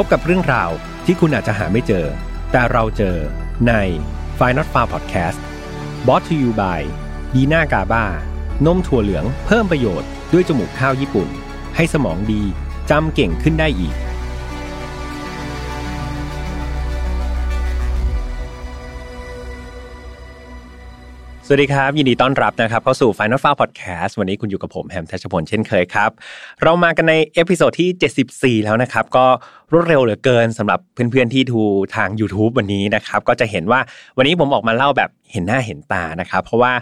พบกับเรื่องราวที่คุณอาจจะหาไม่เจอ แต่เราเจอใน f i n a l f a r Podcast b o t to you by ดีน่ากาบานมถั่วเหลืองเพิ่มประโยชน์ด้วยจมูกข้าวญี่ปุ่น ให้สมองดีจำเก่งขึ้นได้อีก สวัสดีครับ ยินดีต้อนรับนะครับเข้าสู่ Final f a r Podcast วันนี้คุณอยู่กับผมแฮมทัชพลเช่นเคยครับ เรามากันใน episode ที่ 74 แล้วนะครับ ก็รวดเร็วเหลือเกินสำหรับเพื่อนๆที่ดูทาง YouTube วันนี้นะครับ ก็จะเห็นว่าวันนี้ผมออกมาเล่าแบบเห็นหน้าเห็นตานะครับ เพราะว่า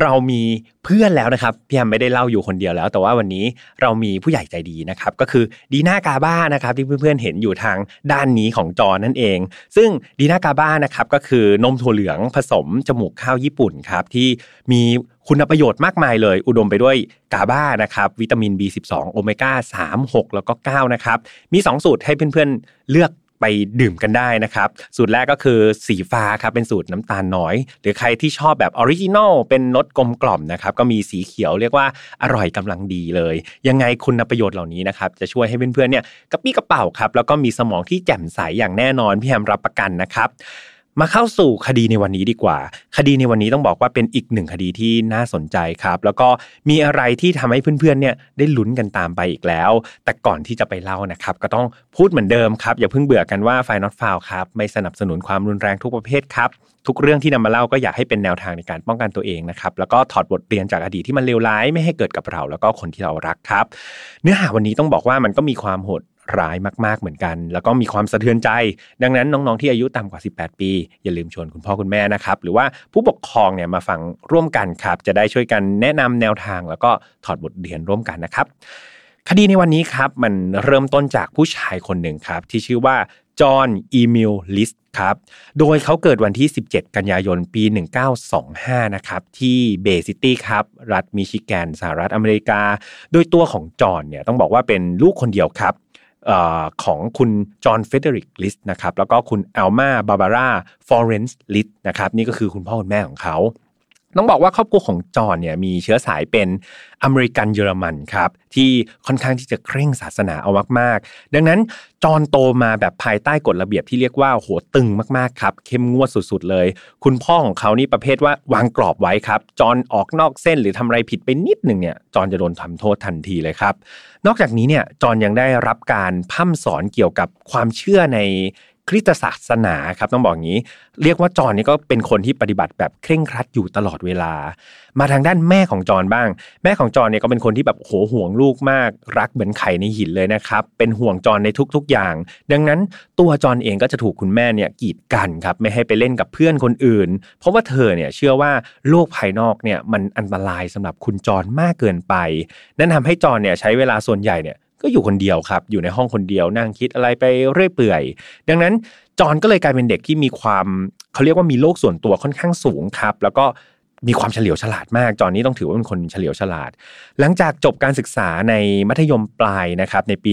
เรามีเพื่อนแล้วนะครับพี่แฮมไม่ได้เล่าอยู่คนเดียวแล้ว แต่ว่าวันนี้เรามีผู้ใหญ่ใจดีนะครับก็คือดีน่ากาบ้านะครับที่เพื่อนๆเห็นอยู่ทางด้านนี้ของจอนั่นเอง ซึ่งดีน่ากาบ้านะครับก็คือนมถั่วเหลืองผสมจมูกข้าวญี่ปุ่นครับที่มีคุณประโยชน์มากมายเลย อุดมไปด้วยกาบ้านะครับ วิตามิน B12 โอเมก้า3 6 แล้วก็ 9 นะครับ มี 2 สูตรให้เพื่อนๆเลือกไปดื่มกันได้นะครับ สูตรแรกก็คือสีฟ้าครับเป็นสูตรน้ำตาลน้อย หรือใครที่ชอบแบบ original เป็นรสกลมกล่อมนะครับก็มีสีเขียวเรียกว่าอร่อยกำลังดีเลย ยังไงคุณประโยชน์เหล่านี้นะครับจะช่วยให้เพื่อนๆเนี่ยกระปรี้กระเปร่าครับแล้วก็มีสมองที่แจ่มใสอย่างแน่นอนพี่แฮมรับประกันนะครับ มาเข้าสู่คดีในวันนี้ดีกว่า คดีในวันนี้ต้องบอกว่าเป็นอีกหนึ่งคดีที่น่าสนใจครับ แล้วก็มีอะไรที่ทำให้เพื่อนๆเนี่ยได้ลุ้นกันตามไปอีกแล้ว แต่ก่อนที่จะไปเล่านะครับ ก็ต้องพูดเหมือนเดิมครับ อย่าเพิ่งเบื่อกันว่าไฟนอตฟาวครับไม่สนับสนุนความรุนแรงทุกประเภทครับ ทุกเรื่องที่นำมาเล่าก็อยากให้เป็นแนวทางในการป้องกันตัวเองนะครับแล้วก็ถอดบทเรียนจากอดีตที่มันเลวร้ายไม่ให้เกิดกับเรา แล้วก็คนที่เรารักครับ เนื้อหาวันนี้ต้องบอกว่ามันก็มีความโหด ร้ายมาก ๆ เหมือนกัน แล้วก็มีความสะเทือนใจ ดังนั้นน้อง ๆ ที่อายุต่ำกว่า 18 ปี อย่าลืมชวนคุณพ่อคุณแม่นะครับ หรือว่าผู้ปกครองเนี่ยมาฟังร่วมกันครับ จะได้ช่วยกันแนะนำแนวทาง แล้วก็ถอดบทเรียนร่วมกันนะครับ คดีในวันนี้ครับมันเริ่มต้นจากผู้ชายคนหนึ่งครับ ที่ชื่อว่าจอห์นอีมิลลิสต์ครับ โดยเขาเกิดวันที่ 17 กันยายน ปี 1925 นะครับ ที่เบย์ซิตี้ครับ รัฐมิชิแกน สหรัฐอเมริกา โดยตัวของจอห์นเนี่ยต้องบอกว่าเป็นลูกคนเดียวครับ ของคุณจอห์นเฟรเดอริกลิสต์นะครับแล้วก็คุณอัลมาบาบาร่าฟลอเรนซ์ลิสต์นะครับนี่ก็คือคุณพ่อคุณแม่ของเขา ต้องบอกว่าครอบครัวของจอห์นเนี่ยมีเชื้อสายเป็นอเมริกันเยอรมันครับที่ค่อนข้างที่จะเคร่งศาสนาเอามากๆ ดังนั้นจอห์นโตมาแบบภายใต้กฎระเบียบที่เรียกว่าโหตึงมากๆครับเข้มงวดสุดๆเลย คุณพ่อของเขานี่ประเภทว่าวางกรอบไว้ครับ จอห์นออกนอกเส้นหรือทำอะไรผิดไปนิดหนึ่งเนี่ยจอห์นจะโดนทำโทษทันทีเลยครับ นอกจากนี้เนี่ยจอห์นยังได้รับการพัฒสอนเกี่ยวกับความเชื่อใน คริสตศาสนาครับต้องบอกงี้ เรียกว่าจอนนี่ก็เป็นคนที่ปฏิบัติแบบเคร่งครัดอยู่ตลอดเวลา มาทางด้านแม่ของจอนบ้าง แม่ของจอนเนี่ยก็เป็นคนที่แบบโหห่วงลูกมาก รักเหมือนไข่ในหินเลยนะครับเป็นห่วงจอนในทุกๆอย่าง ดังนั้นตัวจอนเองก็จะถูกคุณแม่เนี่ยกีดกันครับไม่ให้ไปเล่นกับเพื่อนคนอื่น เพราะว่าเธอเนี่ยเชื่อว่าโลกภายนอกเนี่ยมันอันตรายสำหรับคุณจอนมากเกินไป นั่นทำให้จอนเนี่ยใช้เวลาส่วนใหญ่เนี่ย ก็อยู่คนเดียวครับ อยู่ในห้องคนเดียวนั่งคิดอะไรไปเรื่อยเปื่อย ดังนั้นจอห์นก็เลยกลายเป็นเด็กที่มีความเขาเรียกว่ามีโลกส่วนตัวค่อนข้างสูงครับ แล้วก็มีความเฉลียวฉลาดมาก จอห์นนี้ต้องถือว่าเป็นคนเฉลียวฉลาด หลังจากจบการศึกษาในมัธยมปลายนะครับในปี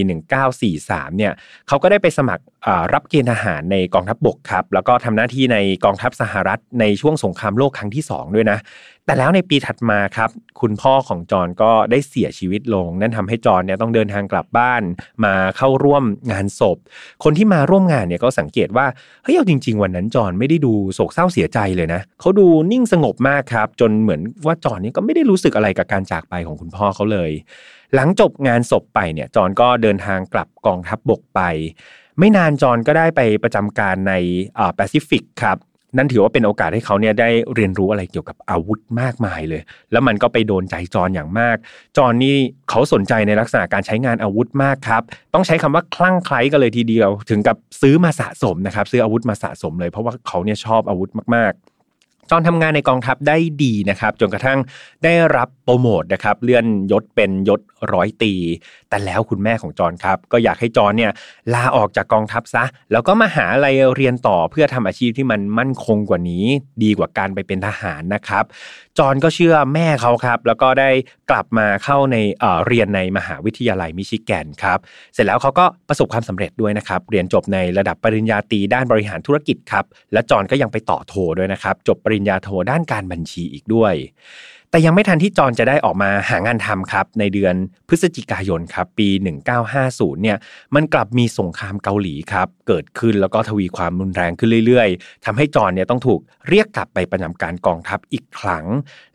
1943 เนี่ยเขาก็ได้ไปสมัครรับเกณฑ์ทหารในกองทัพบบกครับ แล้วก็ทำหน้าที่ในกองทัพสหรัฐในช่วงสงครามโลกครั้งที่ 2 ด้วยนะ แต่แล้วในปีถัดมาครับ คุณพ่อของจอห์นก็ได้เสียชีวิตลง นั่นทำให้จอห์นเนี่ยต้องเดินทางกลับบ้าน มาเข้าร่วมงานศพ คนที่มาร่วมงานเนี่ยก็สังเกตว่าเฮ้ยเอาจริง ๆ วันนั้นจอห์นไม่ได้ดูโศกเศร้าเสียใจเลยนะเขาดูนิ่งสงบมากครับ จนเหมือนว่าจอห์นนี่ก็ไม่ได้รู้สึกอะไรกับการจากไปของคุณพ่อเขาเลย หลังจบงานศพไปเนี่ยจอห์นก็เดินทางกลับกองทัพบบกไปไม่นานจอห์นก็ได้ไปประจำการในแปซิฟิกครับ นั่นถือว่าเป็นโอกาสให้เขาเนี่ยได้เรียนรู้อะไรเกี่ยวกับอาวุธมากมายเลย แล้วมันก็ไปโดนใจจอนอย่างมาก จอนนี่เขาสนใจในลักษณะการใช้งานอาวุธมากครับ ต้องใช้คำว่าคลั่งไคล้กันเลยทีเดียว ถึงกับซื้อมาสะสมนะครับ ซื้ออาวุธมาสะสมเลย เพราะว่าเขาเนี่ยชอบอาวุธมากๆ จอนทำงานในกองทัพได้ดีนะครับจนกระทั่งได้รับโปรโมทนะครับเลื่อนยศเป็นยศร้อยตี แต่แล้วคุณแม่ของจอนครับ ก็อยากให้จอนเนี่ยลาออกจากกองทัพซะ แล้วก็มาหาอะไรเรียนต่อเพื่อทำอาชีพที่มันมั่นคงกว่านี้ ดีกว่าการไปเป็นทหารนะครับ จอนก็เชื่อแม่เขาครับ แล้วก็ได้กลับมาเข้าในเเรียนในมหาวิทยาลัยมิชิแกนครับเสร็จแล้วเขาก็ประสบความสำเร็จด้วยนะครับเรียนจบในระดับปริญญาตรีด้านบริหารธุรกิจครับและจอนก็ยังไปต่อโทด้วยนะครับจบปริญญาโทด้านการบัญชีอีกด้วย แต่ยังไม่ทันที่จอนจะได้ออกมาหางานทำครับ ในเดือนพฤศจิกายนครับปี 1950เนี่ยมันกลับมีสงครามเกาหลีครับเกิดขึ้นแล้วก็ทวีความรุนแรงขึ้นเรื่อยๆทำให้จอนเนี่ยต้องถูกเรียกกลับไปประจำการกองทัพอีกครั้ง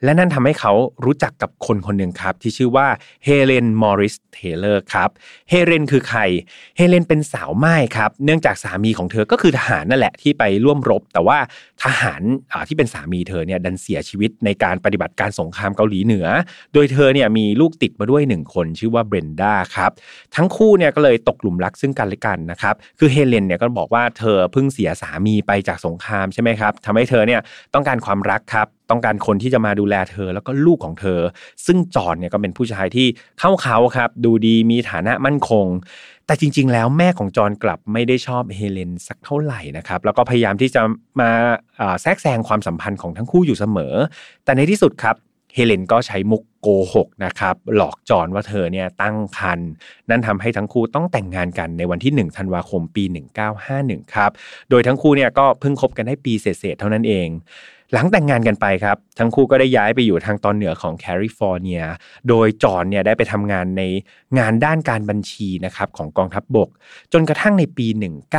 และนั่นทำให้เขารู้จักกับคนคนหนึ่งครับ ที่ชื่อว่าเฮเลนมอริสเทเลอร์ครับเฮเลนคือใครเฮเลนเป็นสาวหม้ายครับเนื่องจากสามีของเธอก็คือทหารนั่นแหละที่ไปร่วมรบ แต่ว่าทหารที่เป็นสามีเธอเนี่ยดันเสียชีวิตในการปฏิบัติการสงครามเกาหลีเหนือ โดยเธอเนี่ยมีลูกติดมาด้วยหนึ่งคนชื่อว่าเบรนด้าครับ ทั้งคู่เนี่ยก็เลยตกหลุมรักซึ่งกันและกันนะครับ คือเฮเลนเนี่ยก็บอกว่าเธอเพิ่งเสียสามีไปจากสงครามใช่ไหมครับทำให้เธอเนี่ยต้องการความรักครับต้องการคนที่จะมาดูแลเธอแล้วก็ลูกของเธอ ซึ่งจอนเนี่ยก็เป็นผู้ชายที่เข้าเขาครับ ดูดีมีฐานะมั่นคง แต่จริง ๆ แล้วแม่ของจอนกลับไม่ได้ชอบเฮเลนสักเท่าไหร่นะครับ แล้วก็พยายามที่จะมาแทรกแซงความสัมพันธ์ของทั้งคู่อยู่เสมอ แต่ในที่สุดครับ เฮเลนก็ใช้มุกโกหกนะครับหลอกจอนว่าเธอเนี่ยตั้งครรภ์นั่นทำให้ทั้งคู่ต้องแต่งงานกันในวันที่ 1 ธันวาคมปี 1951 ครับ โดยทั้งคู่เนี่ยก็เพิ่งคบกันได้ปีเศษๆเท่านั้นเอง หลังแต่งงานกันไปครับ ทั้งคู่ก็ได้ย้ายไปอยู่ทางตอนเหนือของแคลิฟอร์เนีย โดยจอห์นเนี่ยได้ไปทำงานในงานด้านการบัญชีนะครับของกองทัพบบก จนกระทั่งในปี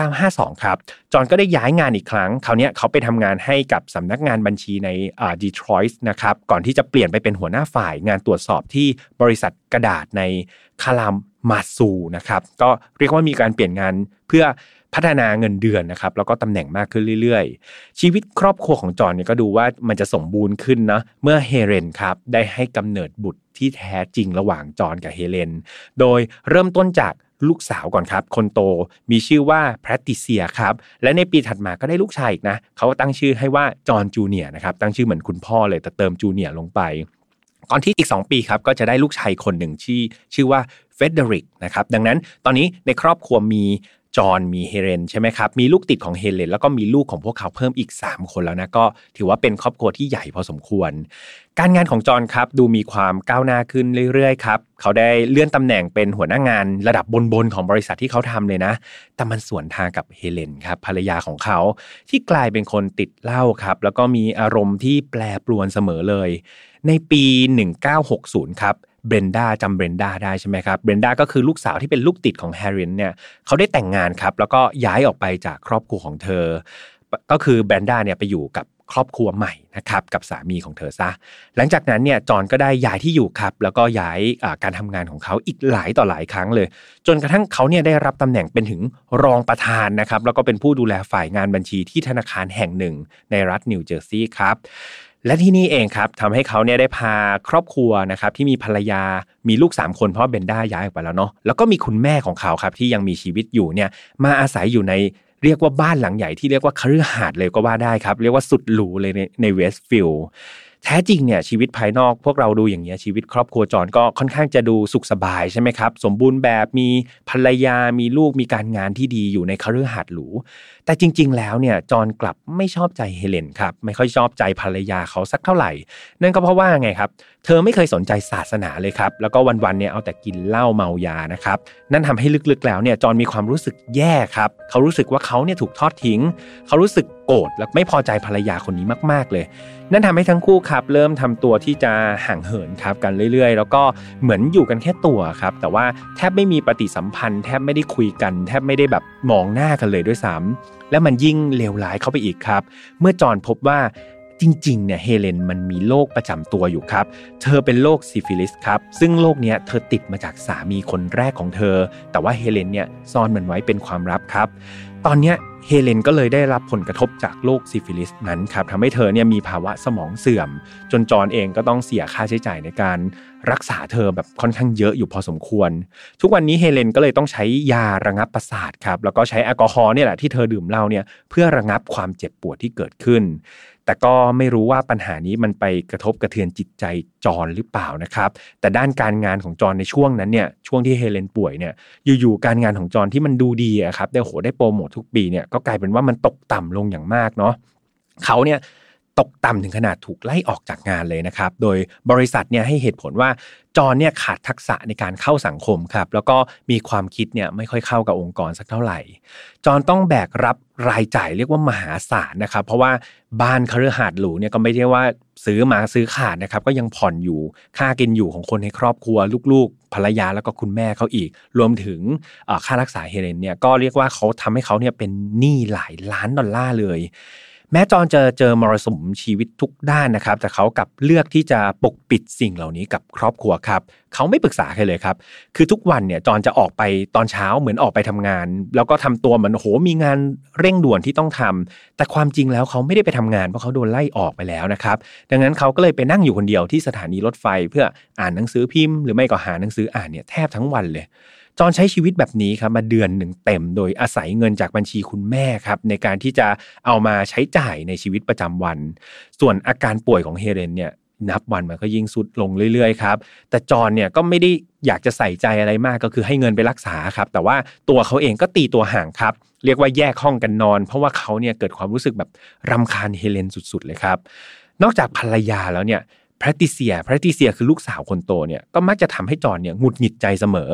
1952 ครับ จอห์นก็ได้ย้ายงานอีกครั้ง คราวนี้เขาไปทำงานให้กับสำนักงานบัญชีในอ่าดีทรอยต์นะครับ ก่อนที่จะเปลี่ยนไปเป็นหัวหน้าฝ่ายงานตรวจสอบที่บริษัทกระดาษในคาลามมาซูนะครับ ก็เรียกว่ามีการเปลี่ยนงานเพื่อ พัฒนาเงินเดือนนะครับแล้วก็ตำแหน่งมากขึ้นเรื่อยๆ ชีวิตครอบครัวของจอนเนี่ยก็ดูว่ามันจะสมบูรณ์ขึ้นนะเมื่อเฮเลนครับได้ให้กำเนิดบุตรที่แท้จริงระหว่างจอนกับเฮเลน โดยเริ่มต้นจากลูกสาวก่อนครับ คนโตมีชื่อว่าแพทริเซียครับ และในปีถัดมาก็ได้ลูกชายอีกนะ เขาตั้งชื่อให้ว่าจอห์นจูเนียร์นะครับ ตั้งชื่อเหมือนคุณพ่อเลยแต่เติมจูเนียร์ลงไปก่อนที่อีก 2 ปีครับ ก็จะได้ลูกชายคนหนึ่งที่ชื่อว่าเฟรเดอริกนะครับ ดังนั้นตอนนี้ในครอบครัวมี จอห์นมีเฮเลนใช่ไหมครับ มีลูกติดของเฮเลนแล้วก็มีลูกของพวกเขาเพิ่มอีก 3 คนแล้วนะ ก็ถือว่าเป็นครอบครัวที่ใหญ่พอสมควร การงานของจอห์นครับดูมีความก้าวหน้าขึ้นเรื่อยๆครับ เขาได้เลื่อนตำแหน่งเป็นหัวหน้างานระดับบนๆของบริษัทที่เขาทำเลยนะ แต่มันสวนทางกับเฮเลนครับภรรยาของเขาที่กลายเป็นคนติดเหล้าครับ แล้วก็มีอารมณ์ที่แปรปรวนเสมอเลย ในปี 1960 ครับ เบรนด้าจำเบรนด้าได้ใช่ไหมครับเบรนด้าก็คือลูกสาวที่เป็นลูกติดของแฮร์รินเนี่ยเขาได้แต่งงานครับ แล้วก็ย้ายออกไปจากครอบครัวของเธอ ก็คือเบรนด้าเนี่ยไปอยู่กับครอบครัวใหม่นะครับกับสามีของเธอซะ หลังจากนั้นเนี่ยจอนก็ได้ย้ายที่อยู่ครับ แล้วก็ย้ายการทำงานของเขาอีกหลายต่อหลายครั้งเลย จนกระทั่งเขาเนี่ยได้รับตำแหน่งเป็นถึงรองประธานนะครับ แล้วก็เป็นผู้ดูแลฝ่ายงานบัญชีที่ธนาคารแห่งหนึ่งในรัฐนิวเจอร์ซีย์ครับ และที่นี่เองครับทำให้เขาเนี่ยได้พาครอบครัวนะครับที่มีภรรยามีลูก 3 คนเพราะเบนด้าย้ายออกไปแล้วเนาะแล้วก็มีคุณแม่ของเขาครับที่ยังมีชีวิตอยู่เนี่ยมาอาศัยอยู่ในเรียกว่าบ้านหลังใหญ่ที่เรียกว่าคฤหาสน์เลยก็ว่าได้ครับ เรียกว่าสุดหรูเลยในในเวสต์ฟิลด์ แท้จริงเนี่ยชีวิตภายนอกพวกเราดูอย่างเงี้ยชีวิตครอบครัวจอนก็ค่อนข้างจะดูสุขสบายใช่ไหมครับ สมบูรณ์แบบมีภรรยามีลูกมีการงานที่ดีอยู่ในคฤหาสน์หรูแต่จริง ๆ แล้วเนี่ยจอนกลับไม่ชอบใจเฮเลนครับไม่ค่อยชอบใจภรรยาเขาสักเท่าไหร่ นั่นก็เพราะว่าไงครับ เธอไม่เคยสนใจศาสนาเลยครับ แล้วก็วันๆเนี่ยเอาแต่กินเหล้าเมายานะครับนั่นทำให้ลึกๆแล้วเนี่ยจอนมีความรู้สึกแย่ครับเขารู้สึกว่าเขาเนี่ยถูกทอดทิ้ง เขารู้สึก โกรธและไม่พอใจภรรยาคนนี้มาก ๆ เลย นั่นทำให้ทั้งคู่ครับ เริ่มทำตัวที่จะห่างเหินครับกันเรื่อย ๆ แล้วก็เหมือนอยู่กันแค่ตัวครับ แต่ว่าแทบไม่มีปฏิสัมพันธ์ แทบไม่ได้คุยกัน แทบไม่ได้แบบมองหน้ากันเลยด้วยซ้ำและมันยิ่งเลวร้ายเข้าไปอีกครับ เมื่อจอนพบว่าจริงๆ เนี่ยเฮเลนมันมีโรคประจำตัวอยู่ครับ เธอเป็นโรคซิฟิลิสครับ ซึ่งโรคเนี้ยเธอติดมาจากสามีคนแรกของเธอ แต่ว่าเฮเลนเนี่ยซ่อนมันไว้เป็นความลับครับ ตอนเนี้ยเฮเลนก็เลยได้รับผลกระทบจากโรคซิฟิลิสนั้นครับทำให้เธอเนี่ยมีภาวะสมองเสื่อม จนจอนเองก็ต้องเสียค่าใช้จ่ายในการรักษาเธอแบบค่อนข้างเยอะอยู่พอสมควร ทุกวันนี้เฮเลนก็เลยต้องใช้ยาระงับประสาทครับแล้วก็ใช้แอลกอฮอล์เนี่ยแหละที่เธอดื่มเหล้าเนี่ยเพื่อระงับความเจ็บปวดที่เกิดขึ้น แต่ก็ไม่รู้ว่าปัญหานี้มันไปกระทบกระเทือนจิตใจจอนหรือเปล่านะครับ แต่ด้านการงานของจอนในช่วงนั้นเนี่ยช่วงที่เฮเลนป่วยเนี่ยอยู่ๆการงานของจอนที่มันดูดีอะครับได้โหได้โปรโมททุกปีเนี่ยก็กลายเป็นว่ามันตกต่ำลงอย่างมากเนาะเขาเนี่ย ตกต่ำถึงขนาดถูกไล่ออกจากงานเลยนะครับ โดยบริษัทเนี่ยให้เหตุผลว่าจอนเนี่ยขาดทักษะในการเข้าสังคมครับแล้วก็มีความคิดเนี่ยไม่ค่อยเข้ากับองค์กรสักเท่าไหร่ จอนต้องแบกรับรายจ่ายเรียกว่ามหาศาลนะครับ เพราะว่าบ้านคฤหาสน์หรูเนี่ยก็ไม่ได้ว่าซื้อมาซื้อขาดนะครับ ก็ยังผ่อนอยู่ค่ากินอยู่ของคนในครอบครัว ลูกๆ ภรรยาแล้วก็คุณแม่เขาอีก รวมถึงค่ารักษาเฮเลนเนี่ยก็เรียกว่าเขาทำให้เขาเนี่ยเป็นหนี้หลายล้านดอลลาร์เลย แม้จอนจะเจอมรสุมชีวิตทุกด้านนะครับ แต่เขากับเลือกที่จะปกปิดสิ่งเหล่านี้กับครอบครัวครับ เขาไม่ปรึกษาใครเลยครับ คือทุกวันเนี่ยจอนจะออกไปตอนเช้าเหมือนออกไปทำงาน แล้วก็ทำตัวเหมือนโหมีงานเร่งด่วนที่ต้องทำแต่ความจริงแล้วเขาไม่ได้ไปทำงานเพราะเขาโดนไล่ออกไปแล้วนะครับ ดังนั้นเขาก็เลยไปนั่งอยู่คนเดียวที่สถานีรถไฟ เพื่ออ่านหนังสือพิมพ์ หรือไม่ก็หาหนังสืออ่านเนี่ยแทบทั้งวันเลย จอนใช้ชีวิตแบบนี้ครับมาเดือนหนึ่งเต็ม โดยอาศัยเงินจากบัญชีคุณแม่ครับในการที่จะเอามาใช้จ่ายในชีวิตประจำวัน ส่วนอาการป่วยของเฮเลนเนี่ยนับวันมันก็ยิ่งสุดลงเรื่อยๆครับ แต่จอนเนี่ยก็ไม่ได้อยากจะใส่ใจอะไรมากก็คือให้เงินไปรักษาครับ แต่ว่าตัวเขาเองก็ตีตัวห่างครับ เรียกว่าแยกห้องกันนอน เพราะว่าเขาเนี่ยเกิดความรู้สึกแบบรำคาญเฮเลนสุดๆเลยครับ นอกจากภรรยาแล้วเนี่ย แพทติเซียแพทติเซียคือลูกสาวคนโตเนี่ยก็มักจะทำให้จอนเนี่ยหงุดหงิดใจเสมอ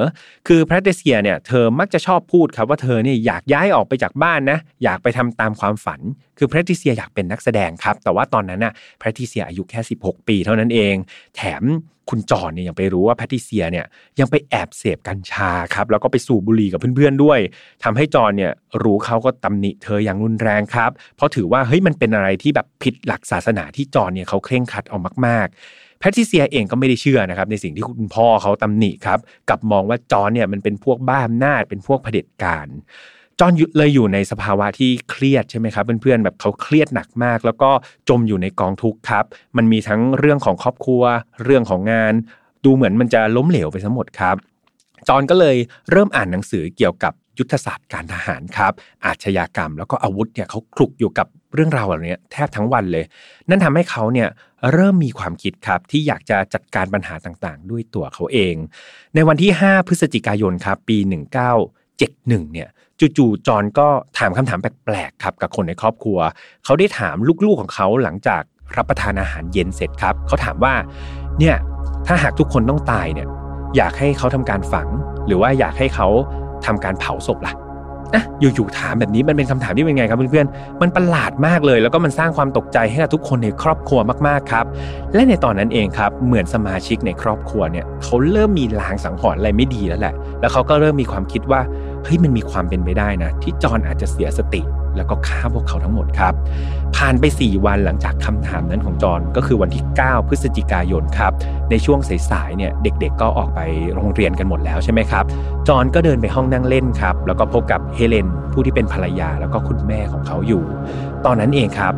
คือแพทติเซียเนี่ยเธอมักจะชอบพูดครับว่าเธอเนี่ยอยากย้ายออกไปจากบ้านนะอยากไปทำตามความฝัน คือแพทติเซียอยากเป็นนักแสดงครับ แต่ว่าตอนนั้นน่ะแพทติเซียอายุแค่ 16 ปีเท่านั้นเอง แถมคุณจอนเนี่ยยังไปรู้ว่าแพทติเซียเนี่ยยังไปแอบเสพกัญชาครับแล้วก็ไปสูบบุหรี่กับเพื่อนๆด้วยทำให้จอนเนี่ยรู้เขาก็ตำหนิเธออย่างรุนแรงครับ เพราะถือว่าเฮ้ยมันเป็นอะไรที่แบบผิดหลักศาสนาที่จอนเนี่ยเขาเคร่งครัดเอามาก ๆ แพทิเซียเองก็ไม่ได้เชื่อนะครับในสิ่งที่คุณพ่อเขาตำหนิครับกับมองว่าจอนเนี่ยมันเป็นพวกบ้าอำนาจเป็นพวกเผด็จการ จอนเลยอยู่ในสภาวะที่เครียดใช่ไหมครับเพื่อนๆแบบเขาเครียดหนักมาก แล้วก็จมอยู่ในกองทุกข์ครับ มันมีทั้งเรื่องของครอบครัว เรื่องของงาน ดูเหมือนมันจะล้มเหลวไปทั้งหมดครับ จอนก็เลยเริ่มอ่านหนังสือเกี่ยวกับยุทธศาสตร์การทหารครับอาชญากรรม แล้วก็อาวุธเนี่ยเขาคลุกอยู่กับเรื่องราวเหล่านี้แทบทั้งวันเลย นั่นทำให้เขาเนี่ยเริ่มมีความคิดครับที่อยากจะจัดการปัญหาต่างๆ ด้วยตัวเขาเอง ในวันที่ 5 พฤศจิกายนครับปี 1971เนี่ย จู่ๆจอนก็ถามคำถามแปลกๆครับกับคนในครอบครัว เขาได้ถามลูกๆของเขาหลังจากรับประทานอาหารเย็นเสร็จครับเขาถามว่าเนี่ยถ้าหากทุกคนต้องตายเนี่ยอยากให้เขาทำการฝัง หรือว่าอยากให้เขาทำการเผาศพละ่ะ นะอยู่ๆถามแบบนี้มันเป็นคำถามที่เป็นไงครับเพื่อนๆมันประหลาดมากเลย แล้วก็มันสร้างความตกใจให้กับทุกคนในครอบครัวมากๆครับ และในตอนนั้นเองครับเหมือนสมาชิกในครอบครัวเนี่ยเขาเริ่มมีลางสังหรณ์อะไรไม่ดีแล้วแหละ แล้วเขาก็เริ่มมีความคิดว่าเฮ้ยมันมีความเป็นไปได้นะ ที่จอนอาจจะเสียสติ แล้วก็ฆ่าพวกเขาทั้งหมดครับ ผ่านไป 4 วันหลังจากคำถามนั้นของจอนก็คือวันที่ 9 พฤศจิกายนครับ ในช่วงสายๆเนี่ยเด็กๆก็ออกไปโรงเรียนกันหมดแล้วใช่ไหมครับจอนก็เดินไปห้องนั่งเล่นครับแล้วก็พบกับเฮเลนผู้ที่เป็นภรรยาแล้วก็คุณแม่ของเขาอยู่ ตอนนั้นเองครับ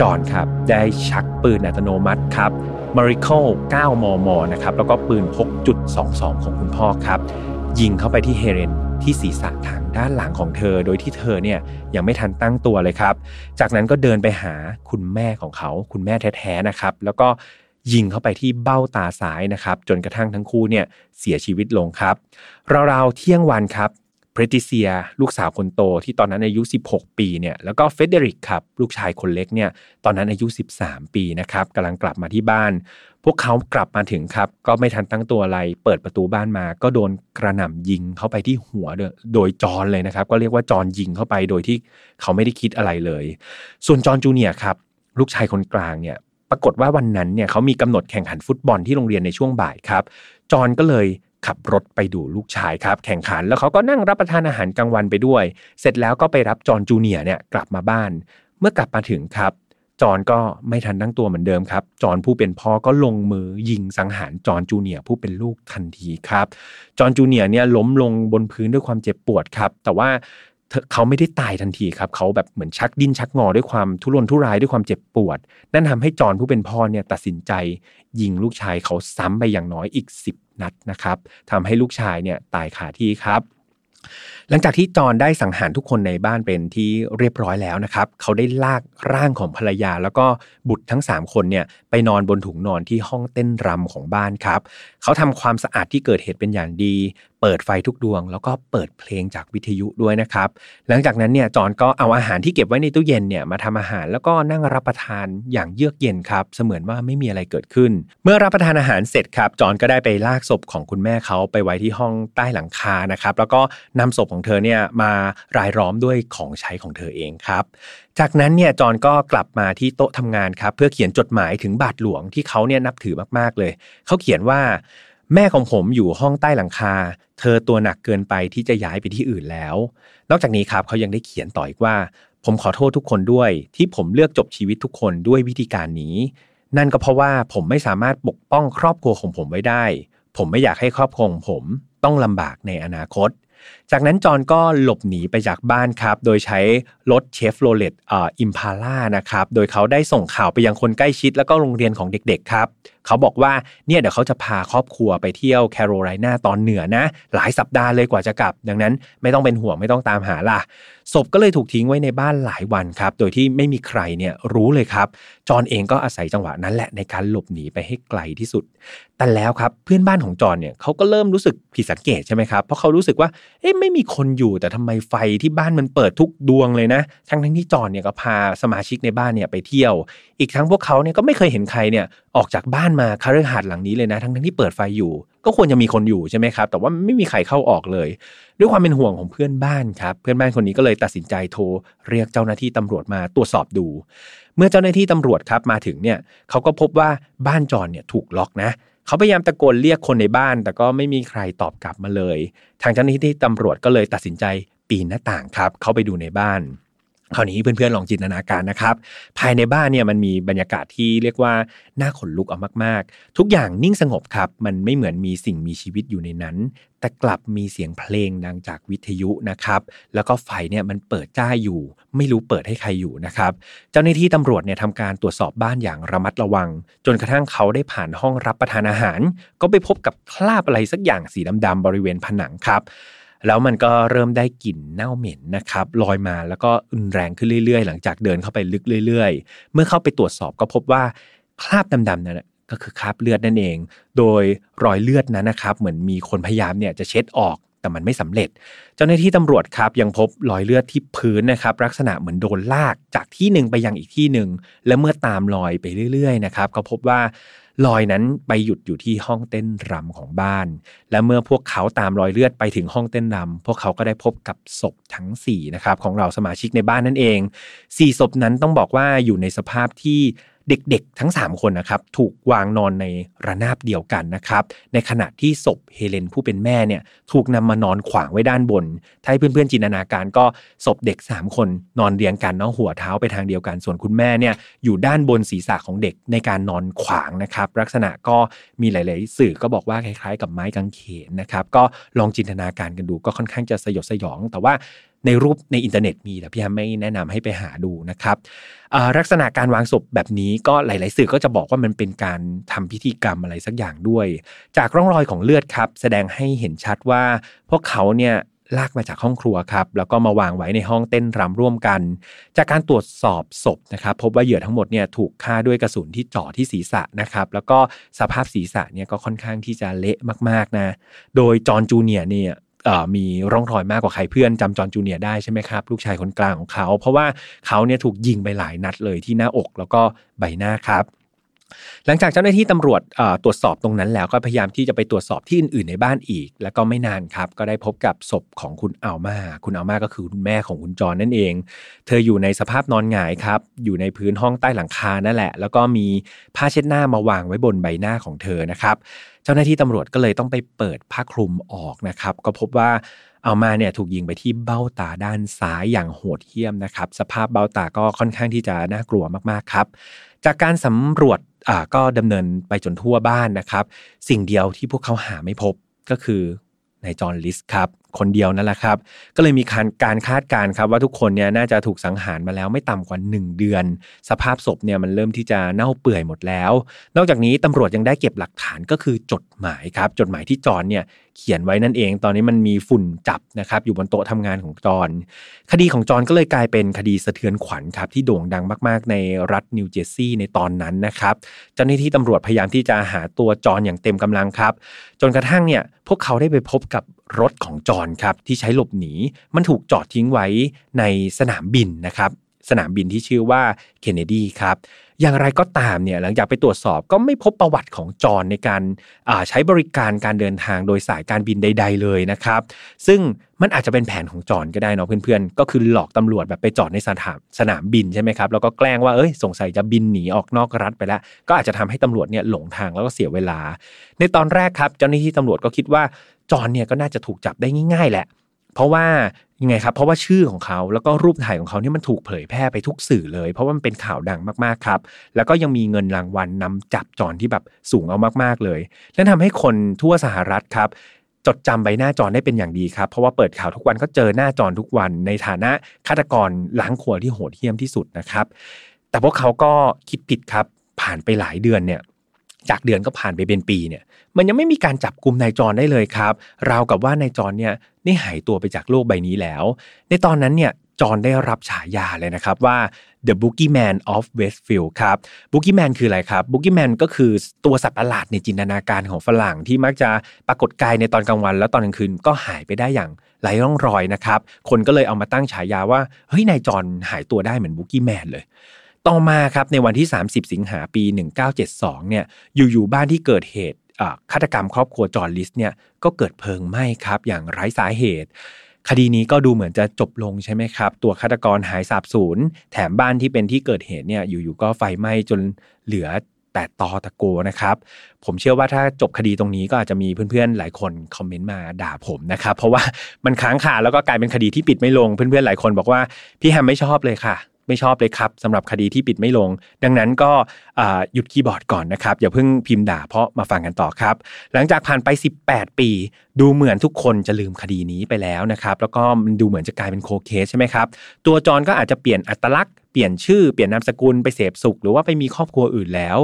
จอนครับได้ชักปืนอัตโนมัติครับมาริโคล9มมนะครับแล้วก็ปืนพกจุด22ของคุณพ่อครับยิงเข้าไปที่เฮเลน ที่ศีรษะทางด้านหลังของเธอ โดยที่เธอเนี่ยยังไม่ทันตั้งตัวเลยครับ จากนั้นก็เดินไปหาคุณแม่ของเขา คุณแม่แท้ๆนะครับ แล้วก็ยิงเข้าไปที่เบ้าตาซ้ายนะครับ จนกระทั่งทั้งคู่เนี่ยเสียชีวิตลงครับราวๆเที่ยงวันครับเพรติเซีย ลูกสาวคนโตที่ตอนนั้นอายุ 16 ปีเนี่ยแล้วก็เฟเดริกครับลูกชายคนเล็กเนี่ยตอนนั้นอายุ 13 ปีนะครับกำลังกลับมาที่บ้าน พวกเขากลับมาถึงครับ ก็ไม่ทันตั้งตัวอะไร เปิดประตูบ้านมา ก็โดนกระหน่ำยิงเข้าไปที่หัวโดยจอนเลยนะครับ ก็เรียกว่าจอนยิงเข้าไปโดยที่เขาไม่ได้คิดอะไรเลย ส่วนจอนจูเนียครับลูกชายคนกลางเนี่ยปรากฏว่าวันนั้นเนี่ยเขามีกำหนดแข่งขันฟุตบอลที่โรงเรียนในช่วงบ่ายครับ จอนก็เลยขับรถไปดูลูกชายครับ แข่งขันแล้วเขาก็นั่งรับประทานอาหารกลางวันไปด้วย เสร็จแล้วก็ไปรับจอนจูเนียร์เนี่ยกลับมาบ้าน เมื่อกลับมาถึงครับ จอนก็ไม่ทันตั้งตัวเหมือนเดิมครับ จอนผู้เป็นพ่อก็ลงมือยิงสังหารจอนจูเนียร์ผู้เป็นลูกทันทีครับ จอนจูเนียร์เนี่ยล้มลงบนพื้นด้วยความเจ็บปวดครับ แต่ว่าเขาไม่ได้ตายทันทีครับ เขาแบบเหมือนชักดิ้นชักงอด้วยความทุรนทุรายด้วยความเจ็บปวด นั่นทำให้จอนผู้เป็นพ่อเนี่ยตัดสินใจ ยิงลูกชายเขาซ้ำไปอย่างน้อยอีก 10 นัดนะครับทำให้ลูกชายเนี่ยตายขาที่ครับ หลังจากที่จอนได้สังหารทุกคนในบ้านเป็นที่เรียบร้อยแล้วนะครับ เขาได้ลากร่างของภรรยา แล้วก็บุตรทั้ง 3 คนเนี่ยไปนอนบนถุงนอนที่ห้องเต้นรำของบ้านครับ เขาทำความสะอาดที่เกิดเหตุเป็นอย่างดี เปิดไฟทุกดวง แล้วก็เปิดเพลงจากวิทยุด้วยนะครับ หลังจากนั้นเนี่ยจอนก็เอาอาหารที่เก็บไว้ในตู้เย็นเนี่ยมาทำอาหารแล้วก็นั่งรับประทานอย่างเยือกเย็นครับ เสมือนว่าไม่มีอะไรเกิดขึ้น เมื่อรับประทานอาหารเสร็จครับจอนก็ได้ไปลากศพของคุณแม่เขาไปไว้ที่ห้องใต้หลังคานะครับแล้วก็นำศพของเธอเนี่ยมารายล้อมด้วยของใช้ของเธอเองครับ จากนั้นเนี่ยจอนก็กลับมาที่โต๊ะทำงานครับเพื่อเขียนจดหมายถึงบาทหลวงที่เขาเนี่ยนับถือมากๆเลย เขาเขียนว่าแม่ของผมอยู่ห้องใต้หลังคา เธอตัวหนักเกินไปที่จะย้ายไปที่อื่นแล้ว นอกจากนี้ครับเขายังได้เขียนต่ออีกว่า ผมขอโทษทุกคนด้วย ที่ผมเลือกจบชีวิตทุกคนด้วยวิธีการนี้ นั่นก็เพราะว่าผมไม่สามารถปกป้องครอบครัวของผมไว้ได้ ผมไม่อยากให้ครอบครัวของผมต้องลำบากในอนาคตจากนั้นจอห์นก็หลบหนีไปจากบ้านครับ โดยใช้รถเชฟโรเลตอ่อิมพาล่านะครับ โดยเขาได้ส่งข่าวไปยังคนใกล้ชิด แล้วก็โรงเรียนของเด็กๆครับ เขาบอกว่าเนี่ยเดี๋ยวเขาจะพาครอบครัวไปเที่ยวแคโรไลนาตอนเหนือนะ หลายสัปดาห์เลยกว่าจะกลับ ดังนั้นไม่ต้องเป็นห่วงไม่ต้องตามหาล่ะ ศพก็เลยถูกทิ้งไว้ในบ้านหลายวันครับ โดยที่ไม่มีใครเนี่ยรู้เลยครับ จอห์นเองก็อาศัยจังหวะนั้นแหละในการหลบหนีไปให้ไกลที่สุด แต่แล้วครับเพื่อนบ้านของจอห์นเนี่ยเขาก็เริ่มรู้สึกผิดสังเกตใช่ไหมครับ เพราะเขารู้สึกว่าเอ๊ะไม่มีคนอยู่แต่ทำไมไฟที่บ้านมันเปิดทุกดวงเลยนะ ทั้งทั้งที่จอนเนี่ยก็พาสมาชิกในบ้านเนี่ยไปเที่ยว อีกทั้งพวกเขาเนี่ยก็ไม่เคยเห็นใครเนี่ยออกจากบ้านมาคฤหาสน์หลังนี้เลยนะ ทั้งทั้งที่เปิดไฟอยู่ ก็ควรจะมีคนอยู่ใช่ไหมครับ แต่ว่าไม่มีใครเข้าออกเลย ด้วยความเป็นห่วงของเพื่อนบ้านครับ เพื่อนบ้านคนนี้ก็เลยตัดสินใจโทรเรียกเจ้าหน้าที่ตำรวจมาตรวจสอบดู เมื่อเจ้าหน้าที่ตำรวจครับมาถึงเนี่ยเขาก็พบว่าบ้านจอนเนี่ยถูกล็อกนะ เขาพยายามตะโกนเรียกคนในบ้าน แต่ก็ไม่มีใครตอบกลับมาเลย ทางเจ้าหน้าที่ตำรวจก็เลยตัดสินใจปีนหน้าต่างครับ เข้าไปดูในบ้าน คราวนี้เพื่อนๆลองจินตนาการนะครับ ภายในบ้านเนี่ยมันมีบรรยากาศที่เรียกว่าน่าขนลุกเอามากๆ ทุกอย่างนิ่งสงบครับ มันไม่เหมือนมีสิ่งมีชีวิตอยู่ในนั้น แต่กลับมีเสียงเพลงดังจากวิทยุนะครับ แล้วก็ไฟเนี่ยมันเปิดจ้าอยู่ ไม่รู้เปิดให้ใครอยู่นะครับ เจ้าหน้าที่ตำรวจเนี่ยทำการตรวจสอบบ้านอย่างระมัดระวัง จนกระทั่งเขาได้ผ่านห้องรับประทานอาหาร ก็ไปพบกับคราบอะไรสักอย่างสีดำๆบริเวณผนังครับ แล้วมันก็เริ่มได้กลิ่นเน่าเหม็นนะครับลอยมาแล้วก็รุนแรงขึ้นเรื่อยๆ หลังจากเดินเข้าไปลึกเรื่อย ๆ เมื่อเข้าไปตรวจสอบก็พบว่าคราบดำๆนั่นนะก็คือคราบเลือดนั่นเอง โดยรอยเลือดนั้นนะครับเหมือนมีคนพยายามเนี่ยจะเช็ดออกแต่มันไม่สำเร็จ เจ้าหน้าที่ตำรวจครับยังพบรอยเลือดที่พื้นนะครับลักษณะเหมือนโดนลากจากที่หนึ่งไปยังอีกที่หนึ่งและเมื่อตามรอยไปเรื่อยๆนะครับก็พบว่า รอยนั้นไปหยุดอยู่ที่ห้องเต้นรำของบ้าน และเมื่อพวกเขาตามรอยเลือดไปถึงห้องเต้นรำพวกเขาก็ได้พบกับศพทั้ง4นะครับของเราสมาชิกในบ้านนั่นเอง4ศพนั้นต้องบอกว่าอยู่ในสภาพที่ เด็กๆ ทั้ง 3 คนนะครับถูกวางนอนในระนาบเดียวกันนะครับ ในขณะที่ศพเฮเลนผู้เป็นแม่เนี่ยถูกนำมานอนขวางไว้ด้านบน ถ้าให้เพื่อนๆจินตนาการก็ศพเด็ก 3 คนนอนเรียงกันเนาะหัวเท้าไปทางเดียวกัน ส่วนคุณแม่เนี่ยอยู่ด้านบนศีรษะของเด็กในการนอนขวางนะครับ ลักษณะก็มีหลาย ๆ สื่อก็บอกว่าคล้าย ๆ กับไม้กางเขนนะครับ ก็ลองจินตนาการกันดูก็ค่อนข้างจะสยดสยอง แต่ว่า ในรูปในอินเทอร์เน็ตมีแต่พี่แฮมไม่แนะนำให้ไปหาดูนะครับลักษณะการวางศพแบบนี้ก็หลาย ๆ สื่อก็จะบอกว่ามันเป็นการทำพิธีกรรมอะไรสักอย่างด้วย จากร่องรอยของเลือดครับ แสดงให้เห็นชัดว่า พวกเขาเนี่ยลากมาจากห้องครัวครับแล้วก็มาวางไว้ในห้องเต้นรำร่วมกัน จากการตรวจสอบศพนะครับพบว่าเหยื่อทั้งหมดเนี่ยถูกฆ่าด้วยกระสุนที่เจาะที่ศีรษะนะครับแล้วก็สภาพศีรษะเนี่ยก็ค่อนข้างที่จะเละมากๆนะ โดยจอห์นจูเนียเนี่ย มีร่องรอยมากกว่าใครเพื่อนจำจอห์นจูเนียได้ใช่ไหมครับ ลูกชายคนกลางของเขา เพราะว่าเขาเนี่ยถูกยิงไปหลายนัดเลยที่หน้าอกแล้วก็ใบหน้าครับ หลังจากเจ้าหน้าที่ตำรวจตรวจสอบตรงนั้นแล้วก็พยายามที่จะไปตรวจสอบที่อื่นๆในบ้านอีก แล้วก็ไม่นานครับ ก็ได้พบกับศพของคุณอัลมาคุณอัลมาก็คือคุณแม่ของคุณจอนนั่นเอง เธออยู่ในสภาพนอนหงายครับ อยู่ในพื้นห้องใต้หลังคานั่นแหละ แล้วก็มีผ้าเช็ดหน้ามาวางไว้บนใบหน้าของเธอนะครับเจ้าหน้าที่ตำรวจก็เลยต้องไปเปิดผ้าคลุมออกนะครับ ก็พบว่าเอามาเนี่ยถูกยิงไปที่เบ้าตาด้านซ้ายอย่างโหดเหี้ยมนะครับ สภาพเบ้าตาก็ค่อนข้างที่จะน่ากลัวมากๆครับ จากการสำรวจอ่าก็ดำเนินไปจนทั่วบ้านนะครับ สิ่งเดียวที่พวกเขาหาไม่พบก็คือนายจอห์นลิสครับ คนเดียวนั่นแหละครับ ก็เลยมีการการคาดการณ์ครับว่าทุกคนเนี่ยน่าจะถูกสังหารมาแล้วไม่ต่ำกว่า 1 เดือน สภาพศพเนี่ยมันเริ่มที่จะเน่าเปื่อยหมดแล้ว นอกจากนี้ตำรวจยังได้เก็บหลักฐานก็คือจดหมายครับ จดหมายที่จอนเนี่ยเขียนไว้นั่นเอง ตอนนี้มันมีฝุ่นจับนะครับอยู่บนโต๊ะทำงานของจอนคดีของจอนก็เลยกลายเป็นคดีสะเทือนขวัญครับที่โด่งดังมาก ๆ ในรัฐนิวเจอร์ซีย์ในตอนนั้นนะครับเจ้าหน้าที่ตำรวจพยายามที่จะหาตัวจอนอย่างเต็มกำลังครับ จนกระทั่งเนี่ยพวกเขาได้ไปพบกับรถของจอนครับที่ใช้หลบหนีมันถูกจอดทิ้งไว้ในสนามบินนะครับสนามบินที่ชื่อว่าเคนเนดีครับอย่างไรก็ตามเนี่ยหลังจากไปตรวจสอบก็ไม่พบประวัติของจอนในการใช้บริการการเดินทางโดยสายการบินใด ๆ เลยนะครับ ซึ่งมันอาจจะเป็นแผนของจอนก็ได้เนาะเพื่อนๆ ก็คือหลอกตำรวจแบบไปจอดในสนามสนามบินใช่ไหมครับแล้วก็แกล้งว่าเอ้ยสงสัยจะบินหนีออกนอกรัฐไปแล้ว ก็อาจจะทำให้ตำรวจเนี่ยหลงทางแล้วก็เสียเวลา ในตอนแรกครับเจ้าหน้าที่ตำรวจก็คิดว่า จอนเนี่ยก็น่าจะถูกจับได้ง่าย ๆ แหละ เพราะว่ายังไงครับเพราะว่าชื่อของเขาแล้วก็รูปถ่ายของเขาเนี่ยมันถูกเผยแพร่ไปทุกสื่อเลย เพราะว่ามันเป็นข่าวดังมากๆครับ แล้วก็ยังมีเงินรางวัลนำจับจอนที่แบบสูงเอามากๆเลยและทำให้คนทั่วสหรัฐครับจดจำใบหน้าจอนได้เป็นอย่างดีครับ เพราะว่าเปิดข่าวทุกวันก็เจอหน้าจอนทุกวัน ในฐานะฆาตกรล้างขวที่โหดเหี้ยมที่สุดนะครับ แต่พวกเขาก็คิดผิดครับ ผ่านไปหลายเดือนเนี่ย จากเดือนก็ผ่านไปเป็นปีเนี่ย มันยังไม่มีการจับกลุ่มนายจอนได้เลยครับราวกับว่านายจอนเนี่ยได้หายตัวไปจากโลกใบนี้แล้ว ในตอนนั้นเนี่ยจอนได้รับฉายาเลยนะครับว่า The Boogeyman of Westfield ครับ Boogeyman คืออะไรครับ Boogeyman ก็คือตัวสัตว์ประหลาดในจินตนาการของฝรั่งที่มักจะปรากฏกายในตอนกลางวัน แล้วตอนกลางคืนก็หายไปได้อย่างไร้ร่องรอยนะครับ คนก็เลยเอามาตั้งฉายาว่า เฮ้ยนายจอนหายตัวได้เหมือน Boogeyman เลย ต่อมาครับในวันที่ 30 สิงหาปี 1972 เนี่ยอยู่ๆบ้านที่เกิดเหตุฆาตกรรมครอบครัวจอห์น ลิสต์เนี่ยก็เกิดเพลิงไหม้ครับอย่างไร้สาเหตุ คดีนี้ก็ดูเหมือนจะจบลงใช่ไหมครับ ตัวฆาตกรหายสาบสูญแถมบ้านที่เป็นที่เกิดเหตุเนี่ยอยู่ๆก็ไฟไหม้จนเหลือแต่ตอตะโกนะครับ ผมเชื่อว่าถ้าจบคดีตรงนี้ก็อาจจะมีเพื่อนๆ หลายคนคอมเมนต์มาด่าผมนะครับ เพราะว่ามันค้างคาแล้วก็กลายเป็นคดีที่ปิดไม่ลงเพื่อนๆหลายคนบอกว่าพี่แฮมไม่ชอบเลยค่ะ ไม่ชอบเลยครับสำหรับคดีที่ปิดไม่ลง ดังนั้นก็หยุดคีย์บอร์ดก่อนนะครับ อย่าเพิ่งพิมพ์ด่าเพราะมาฟังกันต่อครับ หลังจากผ่านไป 18 ปี ดูเหมือนทุกคนจะลืมคดีนี้ไปแล้วนะครับแล้วก็มันดูเหมือนจะกลายเป็นโคเคสใช่ไหมครับตัวจอนก็อาจจะเปลี่ยนอัตลักษณ์เปลี่ยนชื่อเปลี่ยนนามสกุลไปเสพสุข หรือว่าไปมีครอบครัวอื่นแล้ว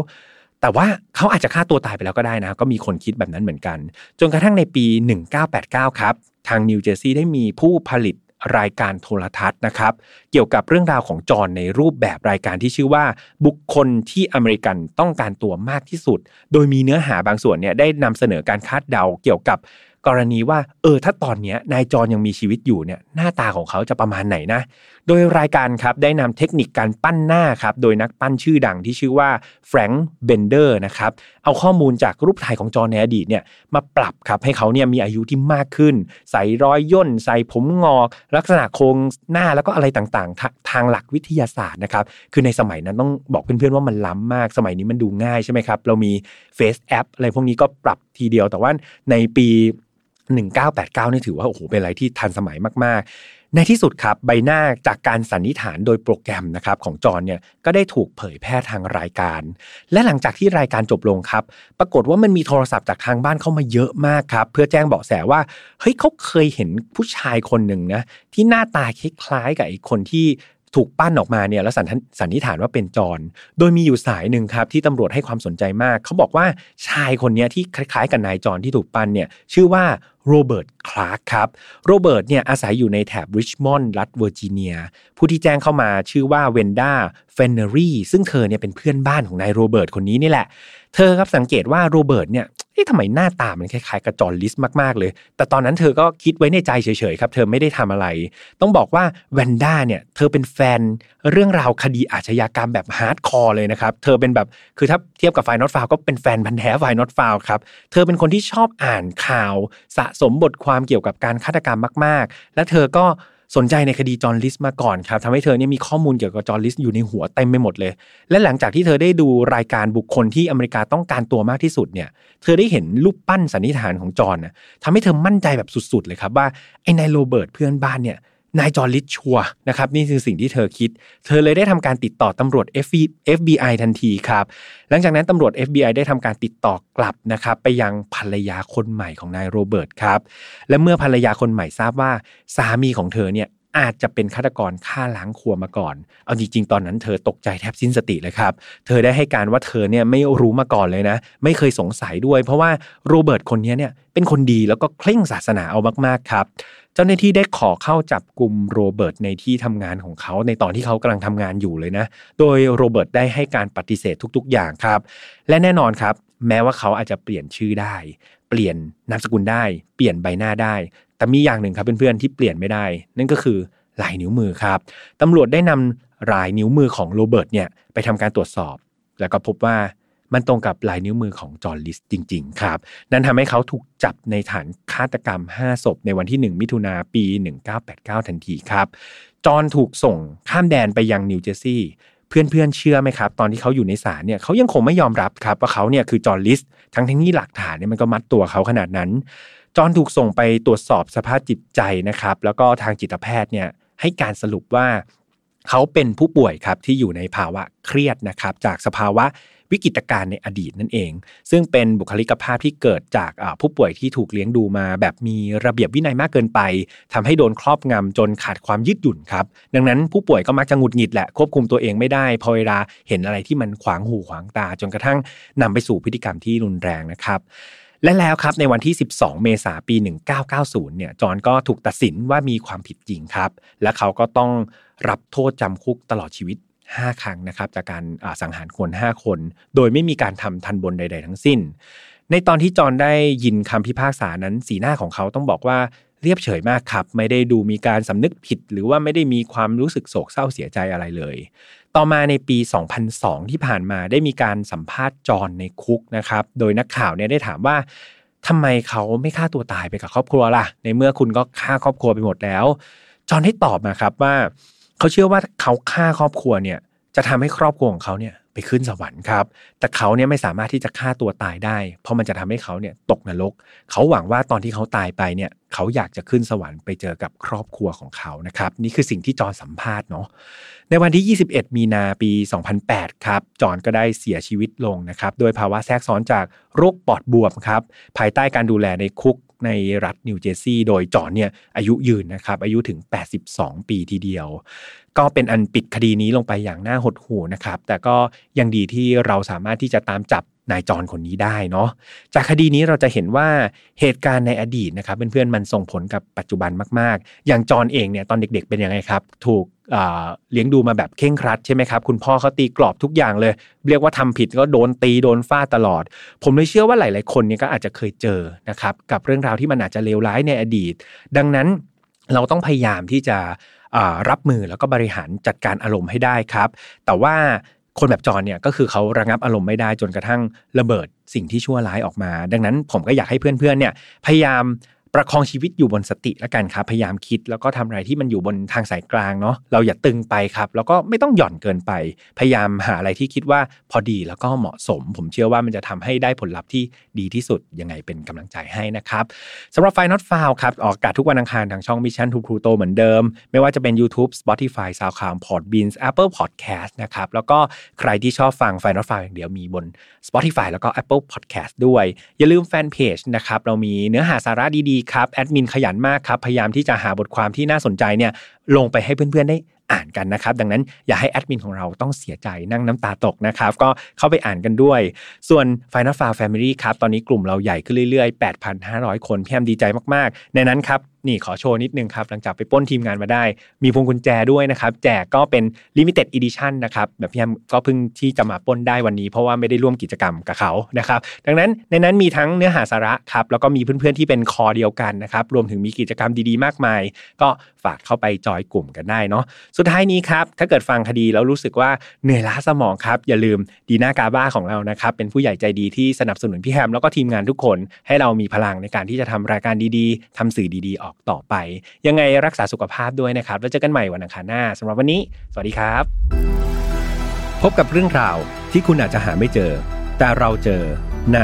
แต่ว่าเขาอาจจะฆ่าตัวตายไปแล้วก็ได้นะ ก็มีคนคิดแบบนั้นเหมือนกัน จนกระทั่งในปี 1989 ครับ ทางนิวเจอร์ซีย์ได้มีผู้ผลิต รายการโทรทัศน์นะครับ เกี่ยวกับเรื่องราวของจอนในรูปแบบรายการที่ชื่อว่า บุคคลที่อเมริกันต้องการตัวมากที่สุด โดยมีเนื้อหาบางส่วนเนี่ยได้นำเสนอการคาดเดาเกี่ยวกับ กรณีว่าเออถ้าตอนนี้นายจอนยังมีชีวิตอยู่เนี่ยหน้าตาของเขาจะประมาณไหนนะ โดยรายการครับได้นำเทคนิคการปั้นหน้าครับโดยนักปั้นชื่อดังที่ชื่อว่าแฟรงค์เบนเดอร์นะครับเอาข้อมูลจากรูปถ่ายของจอในอดีตเนี่ยมาปรับครับให้เขาเนี่ยมีอายุที่มากขึ้น ใส่รอยย่น ใส่ผมงอก ลักษณะโครงหน้าแล้วก็อะไรต่างๆ ทางหลักวิทยาศาสตร์นะครับคือในสมัยนั้นต้องบอกเพื่อนๆว่ามันล้ำมาก สมัยนี้มันดูง่ายใช่ไหมครับเรามีเฟซแอปอะไรพวกนี้ก็ปรับทีเดียวแต่ว่าในปี 1989 นี่ถือว่าโอ้โหเป็นอะไรที่ทันสมัยมาก ๆ ในที่สุดครับใบหน้าจากการสันนิษฐานโดยโปรแกรมนะครับของจอนเนี่ยก็ได้ถูกเผยแพร่ทางรายการ และหลังจากที่รายการจบลงครับ ปรากฏว่ามันมีโทรศัพท์จากทางบ้านเข้ามาเยอะมากครับ เพื่อแจ้งเบาะแสว่าเฮ้ยเขาเคยเห็นผู้ชายคนหนึ่งนะที่หน้าตาคล้ายๆกับไอ้คนที่ ถูกปั้นออกมาเนี่ยแล้วสันนิษฐานว่าเป็นจอนโดยมีอยู่สายหนึ่งครับที่ตำรวจให้ความสนใจมาก เขาบอกว่าชายคนนี้ที่คล้ายๆ กับนายจอนที่ถูกปั้นเนี่ยชื่อว่าโรเบิร์ต คลาร์กครับ โรเบิร์ตเนี่ยอาศัยอยู่ในแถบริชมอนด์รัฐเวอร์จิเนีย ผู้ที่แจ้งเข้ามาชื่อว่าแวนด้า แฟลนเนอรีซึ่งเธอเนี่ยเป็นเพื่อนบ้านของนายโรเบิร์ตคนนี้นี่แหละ เธอครับสังเกตว่าโรเบิร์ตเนี่ย อ๊ะทำไมหน้าตามันคล้ายๆกับจอห์น ลิสต์มากๆเลย แต่ตอนนั้นเธอก็คิดไว้ในใจเฉยๆครับ เธอไม่ได้ทำอะไร ต้องบอกว่าแวนด้าเนี่ยเธอเป็นแฟนเรื่องราวคดีอาชญากรรมแบบ hardcore เลยนะครับ เธอเป็นแบบคือถ้าเทียบกับ File Not Found ก็เป็นแฟนพันธุ์แท้ File Not Found ครับ เธอเป็นคนที่ชอบอ่านข่าว สะสมบทความเกี่ยวกับการฆาตกรรมมาก ๆ และเธอก็ สนใจในคดีจอห์น ลิสต์มาก่อนครับทำให้เธอเนี่ยมีข้อมูลเกี่ยวกับจอห์น ลิสต์อยู่ในหัวเต็มไปหมดเลย และหลังจากที่เธอได้ดูรายการบุคคลที่อเมริกาต้องการตัวมากที่สุดเนี่ย เธอได้เห็นรูปปั้นสันนิษฐานของจอห์นทำให้เธอมั่นใจแบบสุดๆเลยครับว่าไอ้นายโรเบิร์ตเพื่อนบ้านเนี่ย นายจอห์น ลิสต์ชัวร์นะครับนี่คือสิ่งที่เธอคิด เธอเลยได้ทำการติดต่อตำรวจ FBI ทันทีครับ หลังจากนั้นตำรวจ FBI ได้ทำการติดต่อกลับนะครับไปยังภรรยาคนใหม่ของนายโรเบิร์ตครับและเมื่อภรรยาคนใหม่ทราบว่าสามีของเธอเนี่ย อาจจะเป็นฆาตกรฆ่าล้างครัวมาก่อน เอาจริงๆ ตอนนั้นเธอตกใจแทบสิ้นสติเลยครับ เธอได้ให้การว่าเธอเนี่ยไม่รู้มาก่อนเลยนะ ไม่เคยสงสัยด้วย เพราะว่าโรเบิร์ตคนนี้เนี่ยเป็นคนดีแล้วก็เคร่งศาสนาเอามากๆครับ เจ้าหน้าที่ได้ขอเข้าจับกลุ่มโรเบิร์ตในที่ทำงานของเขาในตอนที่เขากำลังทำงานอยู่เลยนะ โดยโรเบิร์ตได้ให้การปฏิเสธทุกๆ อย่างครับ และแน่นอนครับ แม้ว่าเขาอาจจะเปลี่ยนชื่อได้ เปลี่ยนนามสกุลได้ เปลี่ยนใบหน้าได้ แต่มีอย่างหนึ่งครับเพื่อนๆที่เปลี่ยนไม่ได้ นั่นก็คือลายนิ้วมือครับตำรวจได้นำลายนิ้วมือของโรเบิร์ตเนี่ยไปทำการตรวจสอบ แล้วก็พบว่ามันตรงกับลายนิ้วมือของจอห์น ลิสต์จริง ๆ ครับ นั่นทำให้เขาถูกจับในฐานฆาตกรรม 5 ศพ ในวันที่ 1 มิถุนาปี 1989 ทันทีครับ จอห์นถูกส่งข้ามแดนไปยังนิวเจอร์ซีย์เพื่อนๆเชื่อไหมครับ ตอนที่เขาอยู่ในศาลเนี่ยเขายังคงไม่ยอมรับครับว่าเขาเนี่ยคือจอร์ลิสทั้งที่นี่หลักฐานเนี่ยมันก็มัดตัวเขาขนาดนั้น จอนถูกส่งไปตรวจสอบสภาพจิตใจนะครับ แล้วก็ทางจิตแพทย์เนี่ยให้การสรุปว่าเขาเป็นผู้ป่วยครับที่อยู่ในภาวะเครียดนะครับ จากสภาวะวิกฤตการณ์ในอดีตนั่นเอง ซึ่งเป็นบุคลิกภาพที่เกิดจากผู้ป่วยที่ถูกเลี้ยงดูมา แบบมีระเบียบวินัยมากเกินไปทำให้โดนครอบงำจนขาดความยืดหยุ่นครับ ดังนั้นผู้ป่วยก็มักจะหงุดหงิดแหละควบคุมตัวเองไม่ได้ พอเวลาเห็นอะไรที่มันขวางหูขวางตา จนกระทั่งนำไปสู่พฤติกรรมที่รุนแรงนะครับ และแล้วครับในวันที่ 12 เมษายนปี 1990 เนี่ยจอนก็ถูกตัดสินว่ามีความผิดจริงครับ และเขาก็ต้องรับโทษจำคุกตลอดชีวิต 5 ครั้งนะครับ จากการสังหารคน 5 คน โดยไม่มีการทำทันบนใด ๆ ทั้งสิ้น ในตอนที่จอนได้ยินคำพิพากษานั้นสีหน้าของเขาต้องบอกว่าเรียบเฉยมากครับ ไม่ได้ดูมีการสำนึกผิด หรือว่าไม่ได้มีความรู้สึกโศกเศร้าเสียใจอะไรเลย ต่อมาในปี 2002 ที่ผ่านมาได้มีการสัมภาษณ์จอนในคุกนะครับ โดยนักข่าวเนี่ยได้ถามว่าทำไมเขาไม่ฆ่าตัวตายไปกับครอบครัวล่ะ ในเมื่อคุณก็ฆ่าครอบครัวไปหมดแล้ว จอนให้ตอบมาครับว่า เขาเชื่อว่าเขาฆ่าครอบครัวเนี่ยจะทำให้ครอบครัวของเขาเนี่ยไปขึ้นสวรรค์ครับ แต่เขาเนี่ยไม่สามารถที่จะฆ่าตัวตายได้ เพราะมันจะทำให้เขาเนี่ยตกนรก เขาหวังว่าตอนที่เขาตายไปเนี่ย เขาอยากจะขึ้นสวรรค์ไปเจอกับครอบครัวของเขานะครับนี่คือสิ่งที่จอนสัมภาษณ์เนาะในวันที่ 21 มีนาปี 2008 ครับจอนก็ได้เสียชีวิตลงนะครับโดยภาวะแทรกซ้อนจากโรคปอดบวมครับภายใต้การดูแลในคุกในรัฐนิวเจอร์ซีย์โดยจอนเนี่ยอายุยืนนะครับอายุถึง 82 ปีทีเดียว ก็เป็นอันปิดคดีนี้ลงไปอย่างน่าหดหู่นะครับแต่ก็ยังดีที่เราสามารถที่จะตามจับ นายจอนคนนี้ได้เนาะจากคดีนี้เราจะเห็นว่าเหตุการณ์ในอดีตนะครับเพื่อนๆมันส่งผลกับปัจจุบันมาก ๆ อย่างจอนเองเนี่ยตอนเด็ก ๆ เป็นยังไงครับ ถูกเลี้ยงดูมาแบบเข่งครัดใช่ไหมครับคุณพ่อเขาตีกรอบทุกอย่างเลย เรียกว่าทำผิดก็โดนตีโดนฟาดตลอด ผมเลยเชื่อว่าหลาย ๆ คนเนี่ยก็อาจจะเคยเจอนะครับกับเรื่องราวที่มันอาจจะเลวร้ายในอดีต ดังนั้นเราต้องพยายามที่จะรับมือแล้วก็บริหารจัดการอารมณ์ให้ได้ครับ แต่ว่า คนแบบจอนเนี่ยก็คือเขาระงับอารมณ์ไม่ได้จนกระทั่งระเบิดสิ่งที่ชั่วร้ายออกมา ดังนั้นผมก็อยากให้เพื่อนๆเนี่ยพยายาม ประคองชีวิตอยู่บนสติแล้วกันครับพยายามคิด แล้วก็ทำอะไรที่มันอยู่บนทางสายกลางเนาะเราอย่าตึงไปครับ แล้วก็ไม่ต้องหย่อนเกินไป พยายามหาอะไรที่คิดว่าพอดีแล้วก็เหมาะสม ผมเชื่อว่ามันจะทำให้ได้ผลลัพธ์ที่ดีที่สุดยังไงเป็นกำลังใจให้นะครับสำหรับไฟนอตฟาวครับออกอากาศทุกวันอังคารทางช่อง Mission to Pluto เหมือนเดิม ไม่ว่าจะเป็น YouTube Spotify SoundCloud Podbeans Apple Podcast นะครับแล้วก็ใครที่ชอบฟังไฟนอตฟาวอย่างเดียวมีบน Spotify แล้วก็ Apple Podcast ด้วย อย่าลืมแฟนเพจนะครับเรามีเนื้อหาสาระดีครับแอดมินขยันมากครับ พยายามที่จะหาบทความที่น่าสนใจเนี่ยลงไปให้เพื่อนๆได้อ่านกันนะครับ ดังนั้นอย่าให้แอดมินของเราต้องเสียใจนั่งน้ำตาตกนะครับ ก็เข้าไปอ่านกันด้วย ส่วน Final f a r Family ครับ ตอนนี้กลุ่มเราใหญ่ขึ้นเรื่อยๆ 8,500 คนพี่แอมดีใจมากๆ ในนั้นครับนี่ขอโชว์นิดนึงครับ หลังจากไปป้นทีมงานมาได้ มีพวงกุญแจด้วยนะครับ แจกก็เป็น Limited Edition นะครับ แบบพี่แอมก็เพิ่งที่จะมาป้นได้วันนี้ เพราะว่าไม่ได้ร่วมกิจกรรมกับเขานะครับ ดังนั้นในนั้นมีทั้งเนื้อหาสาระครับ แล้วก็มีเพื่อนๆที่เป็นคอเดียวกันนะครับ รวมถึงมีกิจกรรมดีๆ มากมาย ก็ฝากเข้าไปจอยกลุ่มกันได้เนาะ สุดท้ายนี้ครับ ถ้าเกิดฟังคดีแล้วรู้สึกว่าเหนื่อยล้าสมองครับ อย่าลืมดีน่ากาบ้าของเรานะครับ เป็นผู้ใหญ่ใจดีที่สนับสนุนพี่แฮมแล้วก็ทีมงานทุกคน ให้เรามีพลังในการที่จะทำรายการดีๆทำสื่อดีๆออกต่อไป ยังไงรักษาสุขภาพด้วยนะครับ แล้วเจอกันใหม่วันอังคารหน้าสำหรับวันนี้ สวัสดีครับ พบกับเรื่องราวที่คุณอาจจะหาไม่เจอ แต่เราเจอใน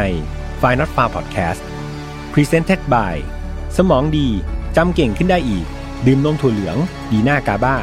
f i n a l f a r Podcast Presented by สมองดีจำเก่งขึ้นได้อีก ดื่มนมถั่วเหลือง ดีหน้ากาบ้า